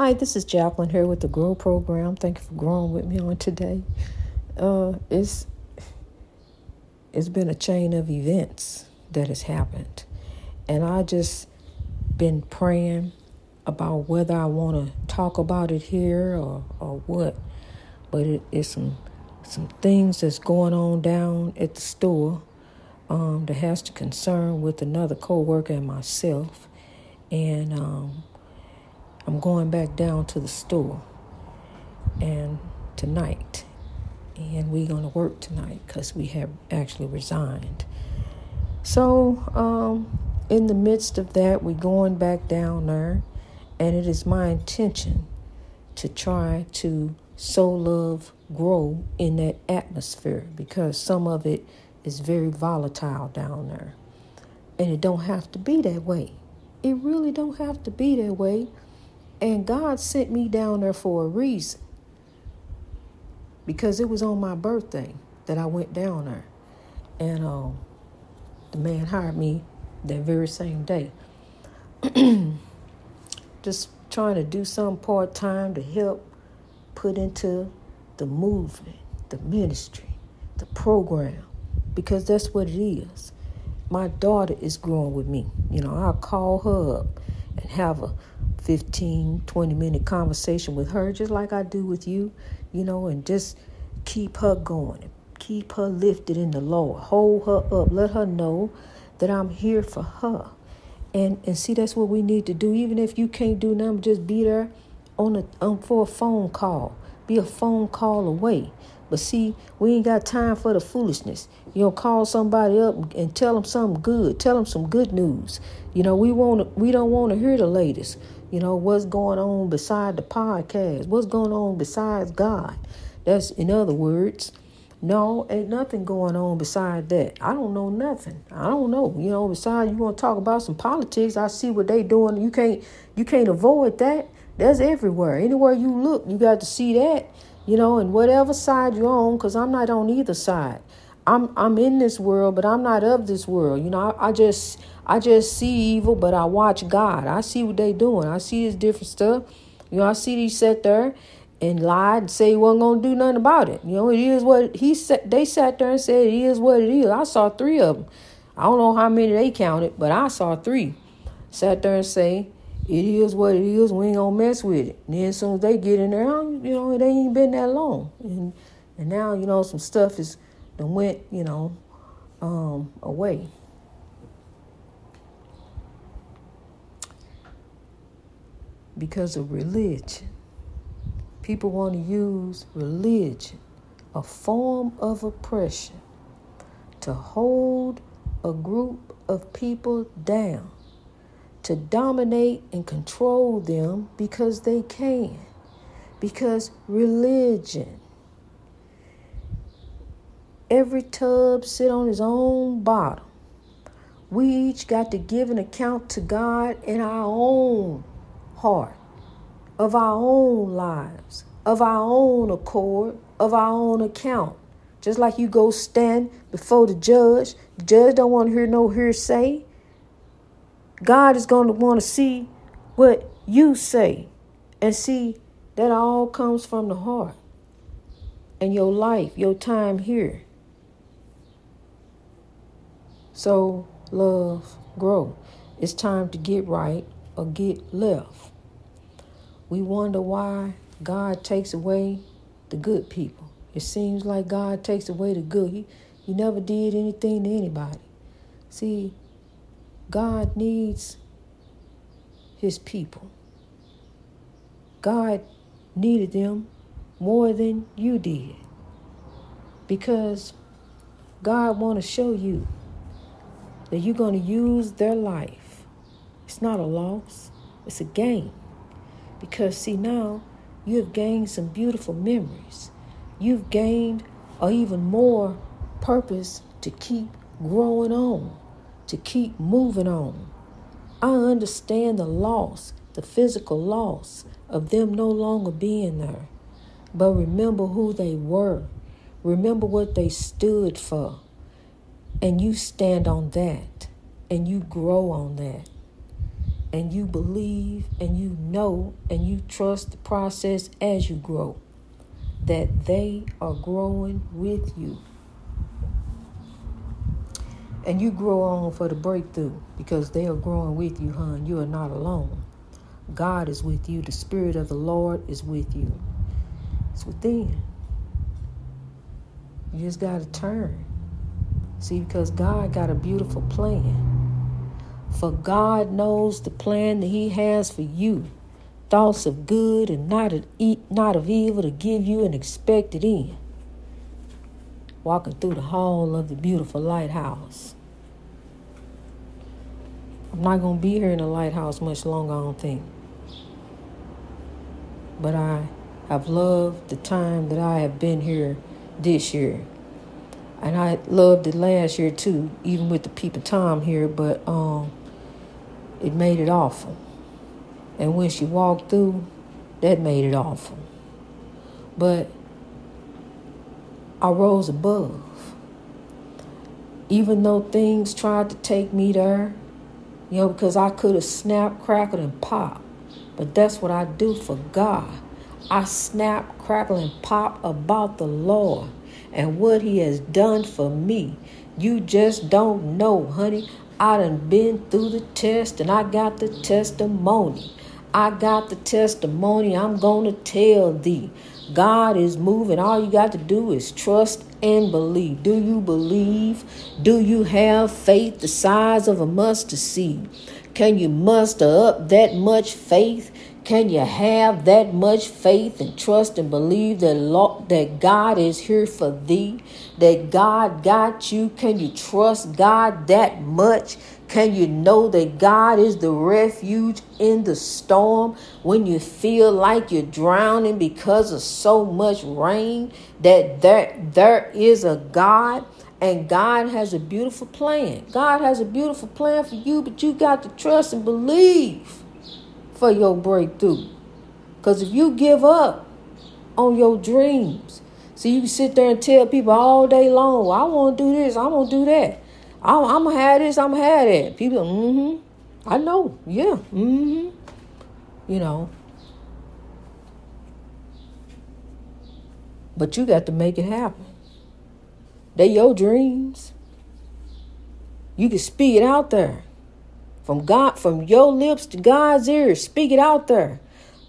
Hi, this is Jacqueline here with the Grow Program. Thank you for growing with me on today. Uh, it's it's been a chain of events that has happened, and I just been praying about whether I want to talk about it here or or what. But it, it's some some things that's going on down at the store um, that has to concern with another coworker and myself, and um, I'm going back down to the store and tonight and we're going to work tonight because we have actually resigned. So um, in the midst of that we're going back down there and it is my intention to try to sow love grow in that atmosphere because some of it is very volatile down there. And it don't have to be that way. It really don't have to be that way and God sent me down there for a reason. Because it was on my birthday that I went down there. And um, the man hired me that very same day. Just trying to do some part time to help put into the movement, the ministry, the program, because that's what it is. My daughter is growing with me. You know, I'll call her up and have a 15, 20 minute conversation with her, just like I do with you, you know, and just keep her going, keep her lifted in the Lord, hold her up, let her know that I'm here for her. And and see that's what we need to do. Even if you can't do nothing, just be there on a um, for a phone call. Be a phone call away. But see, we ain't got time for the foolishness. You know, call somebody up and tell them something good. Tell them some good news. You know, we want we don't want to hear the latest. You know, what's going on beside the podcast? What's going on besides God? That's in other words, no, ain't nothing going on beside that. I don't know nothing. I don't know. You know, besides you want to talk about some politics, I see what they doing. You can't you can't avoid that. That's everywhere. Anywhere you look, you got to see that. You know, and whatever side you're on, because I'm not on either side. I'm I'm in this world, but I'm not of this world. You know, I, I just I just see evil, but I watch God. I see what they doing. I see this different stuff. You know, I see these sat there and lied and say he wasn't gonna do nothing about it. You know, it is what he said. They sat there and said it is what it is. I saw three of them. I don't know how many they counted, but I saw three. Sat there and say it is what it is. We ain't gonna mess with it. And then as soon as they get in there, you know, it ain't been that long, and and now you know some stuff is that went you know um, away. because of religion. People want to use religion, a form of oppression, to hold a group of people down, to dominate and control them because they can. Because religion, every tub sit on his own bottom. We each got to give an account to God in our own heart, of our own lives, of our own accord, of our own account. Just like you go stand before the judge, the judge don't want to hear no hearsay. God is going to want to see what you say and see that all comes from the heart and your life, your time here. So, love, grow. It's time to get right or get left. We wonder why God takes away the good people. It seems like God takes away the good. He, he never did anything to anybody. See, God needs his people. God needed them more than you did. Because God want to show you that you're going to use their life it's not a loss, it's a gain. Because, see, now you have gained some beautiful memories. You've gained or even more purpose to keep growing on, to keep moving on. I understand the loss, the physical loss of them no longer being there. But remember who they were. Remember what they stood for. And you stand on that and you grow on that. and you believe and you know and you trust the process as you grow that they are growing with you. And you grow on for the breakthrough because they are growing with you, hon. You are not alone. God is with you. The Spirit of the Lord is with you. It's within. You just got to turn. See, because God got a beautiful plan. For God knows the plan that He has for you thoughts of good and not of, not of evil to give you an expected end. Walking through the hall of the beautiful lighthouse. I'm not going to be here in the lighthouse much longer, I don't think. But I have loved the time that I have been here this year. And I loved it last year too, even with the peep people time here, but um it made it awful. And when she walked through, that made it awful. But I rose above. Even though things tried to take me there, you know, because I could have snapped, crackled, and popped. But that's what I do for God. I snap, crackle, and pop about the Lord and what He has done for me. You just don't know, honey. I done been through the test and I got the testimony. I got the testimony. I'm going to tell thee. God is moving. All you got to do is trust and believe. Do you believe? Do you have faith the size of a mustard seed? Can you muster up that much faith? Can you have that much faith and trust and believe that, that God is here for thee? That God got you? Can you trust God that much? Can you know that God is the refuge in the storm when you feel like you're drowning because of so much rain? That there, there is a God and God has a beautiful plan. God has a beautiful plan for you, but you got to trust and believe for your breakthrough. Because if you give up on your dreams, see, you can sit there and tell people all day long, I want to do this, I want to do that. I'm, gonna have this, I'm gonna have that. People, mm-hmm. I know, yeah, mm-hmm. You know. But you got to make it happen. They your dreams. You can speak it out there. From God, from your lips to God's ears, speak it out there.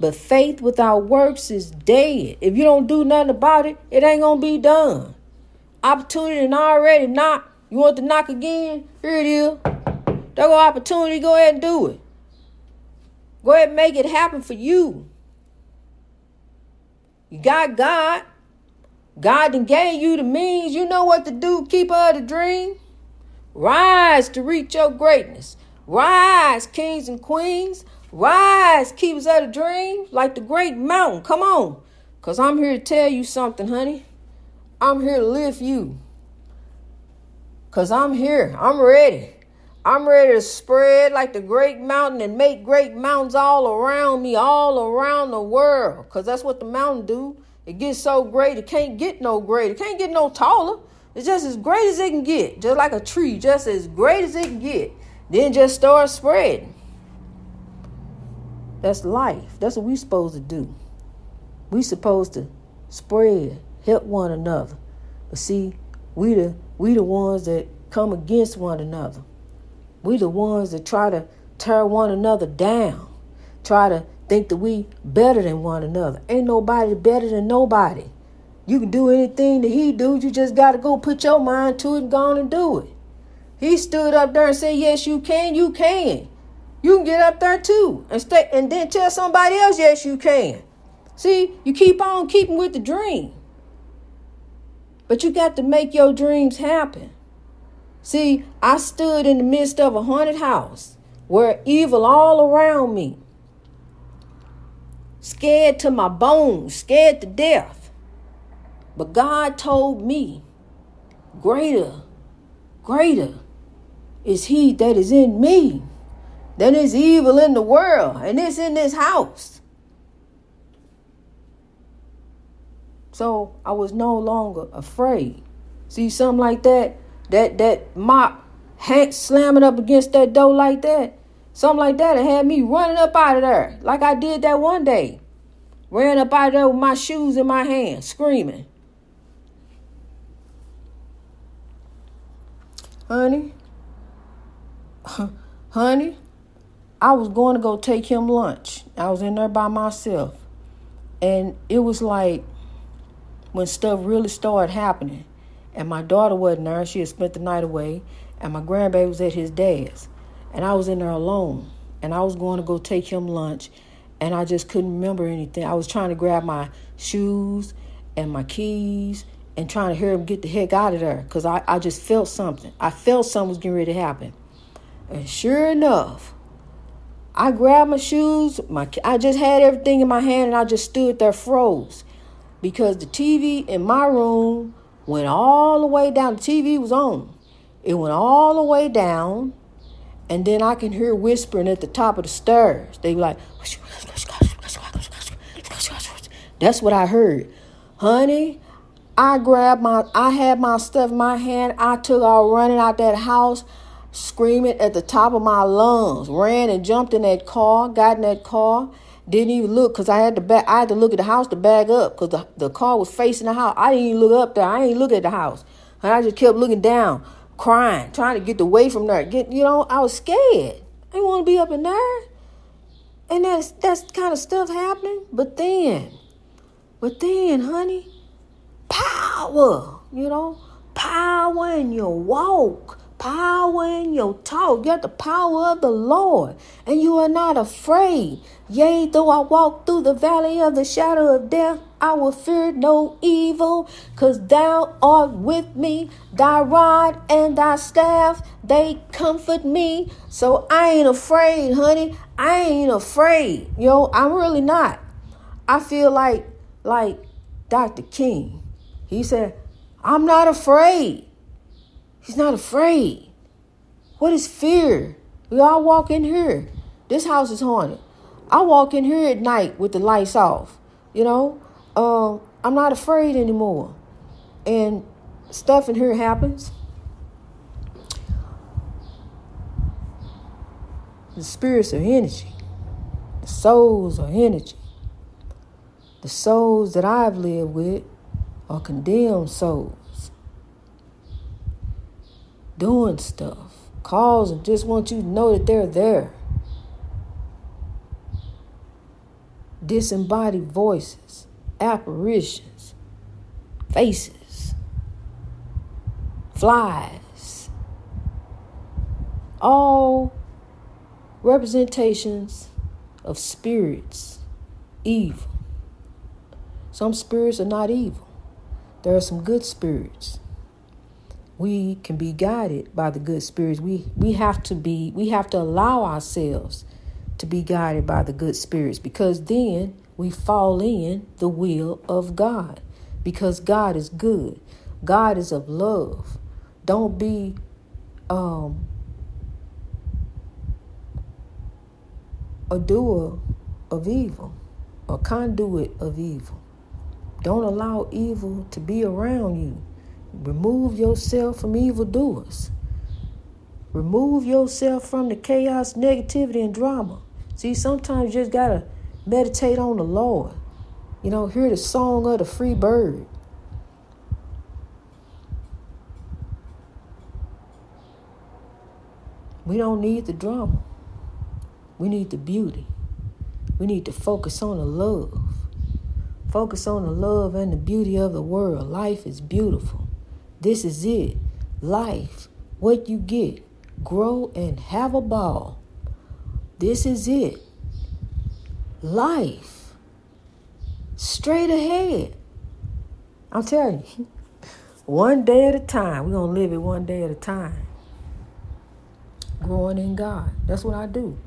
But faith without works is dead. If you don't do nothing about it, it ain't gonna be done. Opportunity and already knock you want to knock again? Here it is. There go opportunity. Go ahead and do it. Go ahead and make it happen for you. You got God. God then gave you the means. You know what to do. Keep of the dream. Rise to reach your greatness. Rise, kings and queens. Rise, keepers of the dream, like the great mountain. Come on. Because I'm here to tell you something, honey. I'm here to lift you. Because I'm here. I'm ready. I'm ready to spread like the great mountain and make great mountains all around me, all around the world. Because that's what the mountain do. It gets so great, it can't get no greater. It can't get no taller. It's just as great as it can get. Just like a tree, just as great as it can get. Then just start spreading. That's life. That's what we supposed to do. We supposed to spread, help one another. But see, we the we the ones that come against one another. We the ones that try to tear one another down. Try to think that we better than one another. Ain't nobody better than nobody. You can do anything that he do. You just got to go put your mind to it and go on and do it. He stood up there and said, "Yes, you can. You can. You can get up there too and stay, and then tell somebody else, yes, you can." See, you keep on keeping with the dream. But you got to make your dreams happen. See, I stood in the midst of a haunted house where evil all around me. Scared to my bones, scared to death. But God told me, greater, greater is he that is in me than is evil in the world, and it's in this house. So I was no longer afraid. See, something like that, that that mop hand slamming up against that door like that. Something like that. It had me running up out of there. Like I did that one day. Ran up out of there with my shoes in my hand, screaming. Honey, honey, I was going to go take him lunch. I was in there by myself. And it was like when stuff really started happening. And my daughter wasn't there. She had spent the night away. And my grandbaby was at his dad's. And I was in there alone. And I was going to go take him lunch. And I just couldn't remember anything. I was trying to grab my shoes and my keys and trying to hear him get the heck out of there. Because I, I just felt something. I felt something was getting ready to happen. And sure enough, I grabbed my shoes. My I just had everything in my hand and I just stood there froze because the TV in my room went all the way down. The TV was on. It went all the way down, and then I can hear whispering at the top of the stairs. They were like, that's what I heard. Honey, I grabbed my, I had my stuff in my hand. I took off running out that house, screaming at the top of my lungs. Ran and jumped in that car, got in that car, didn't even look because I had to back. I had to look at the house to back up because the, the car was facing the house. I didn't even look up there. I didn't look at the house. And I just kept looking down, crying, trying to get away from there. Get you know, I was scared. I didn't want to be up in there. And that's that's kind of stuff happening. But then, but then, honey, power. You know, power in your walk power in your talk. You got the power of the Lord, and you are not afraid. Yea, though I walk through the valley of the shadow of death, I will fear no evil, because thou art with me. Thy rod and thy staff, they comfort me. So I ain't afraid, honey. I ain't afraid. Yo, I'm really not. I feel like like Dr. King. He said, I'm not afraid. He's not afraid. What is fear? We all walk in here. This house is haunted. I walk in here at night with the lights off. You know, um, I'm not afraid anymore. And stuff in here happens. The spirits are energy. The souls are energy. The souls that I've lived with are condemned souls doing stuff, calls and just want you to know that they're there. Disembodied voices, apparitions, faces, flies, all representations of spirits, evil. Some spirits are not evil. There are some good spirits we can be guided by the good spirits. We we have to be we have to allow ourselves to be guided by the good spirits because then we fall in the will of God because God is good. God is of love. Don't be um a doer of evil, a conduit of evil. Don't allow evil to be around you. Remove yourself from evildoers. Remove yourself from the chaos, negativity, and drama. See, sometimes you just gotta meditate on the Lord. You know, hear the song of the free bird. We don't need the drama. We need the beauty. We need to focus on the love. Focus on the love and the beauty of the world. Life is beautiful. This is it. Life, what you get. Grow and have a ball. This is it. Life. Straight ahead. I'm telling you, one day at a time. We're going to live it one day at a time. Growing in God. That's what I do.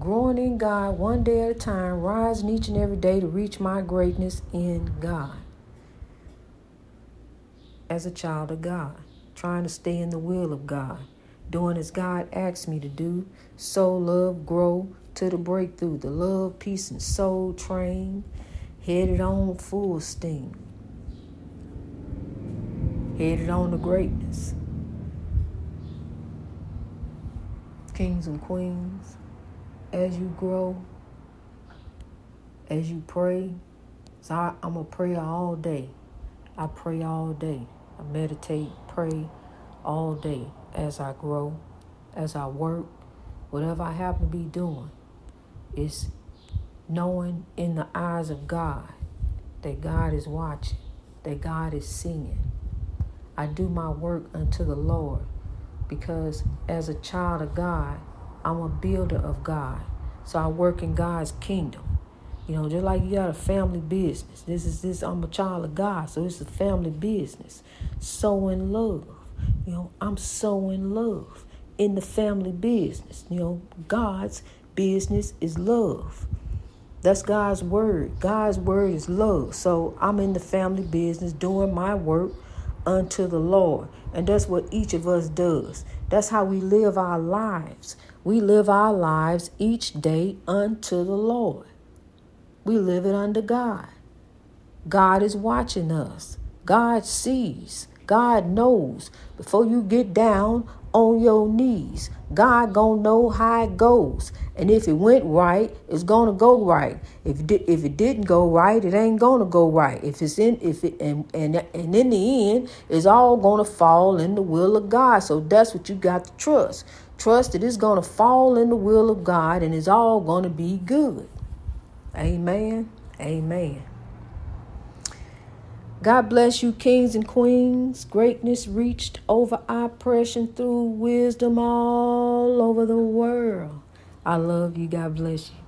Growing in God one day at a time, rising each and every day to reach my greatness in God as a child of God, trying to stay in the will of God, doing as God asks me to do, soul love, grow to the breakthrough, the love, peace, and soul train, headed on full steam, headed on to greatness. Kings and queens, as you grow, as you pray. So I, I'm a prayer all day. I pray all day. I meditate, pray all day as I grow, as I work, whatever I happen to be doing. It's knowing in the eyes of God that God is watching, that God is seeing. I do my work unto the Lord because as a child of God, I'm a builder of God. So I work in God's kingdom. You know, just like you got a family business. This is this I'm a child of God, so it's a family business. Sowing love. You know, I'm sowing love in the family business. You know, God's business is love. That's God's word. God's word is love. So I'm in the family business doing my work unto the Lord. And that's what each of us does. That's how we live our lives. We live our lives each day unto the Lord. We live it under God. God is watching us. God sees. God knows. Before you get down on your knees, God gonna know how it goes. And if it went right, it's gonna go right. If it, if it didn't go right, it ain't gonna go right. If it's in if it and and and in the end, it's all gonna fall in the will of God. So that's what you got to trust. Trust that it's gonna fall in the will of God and it's all gonna be good. Amen. Amen. God bless you, kings and queens. Greatness reached over oppression through wisdom all over the world. I love you. God bless you.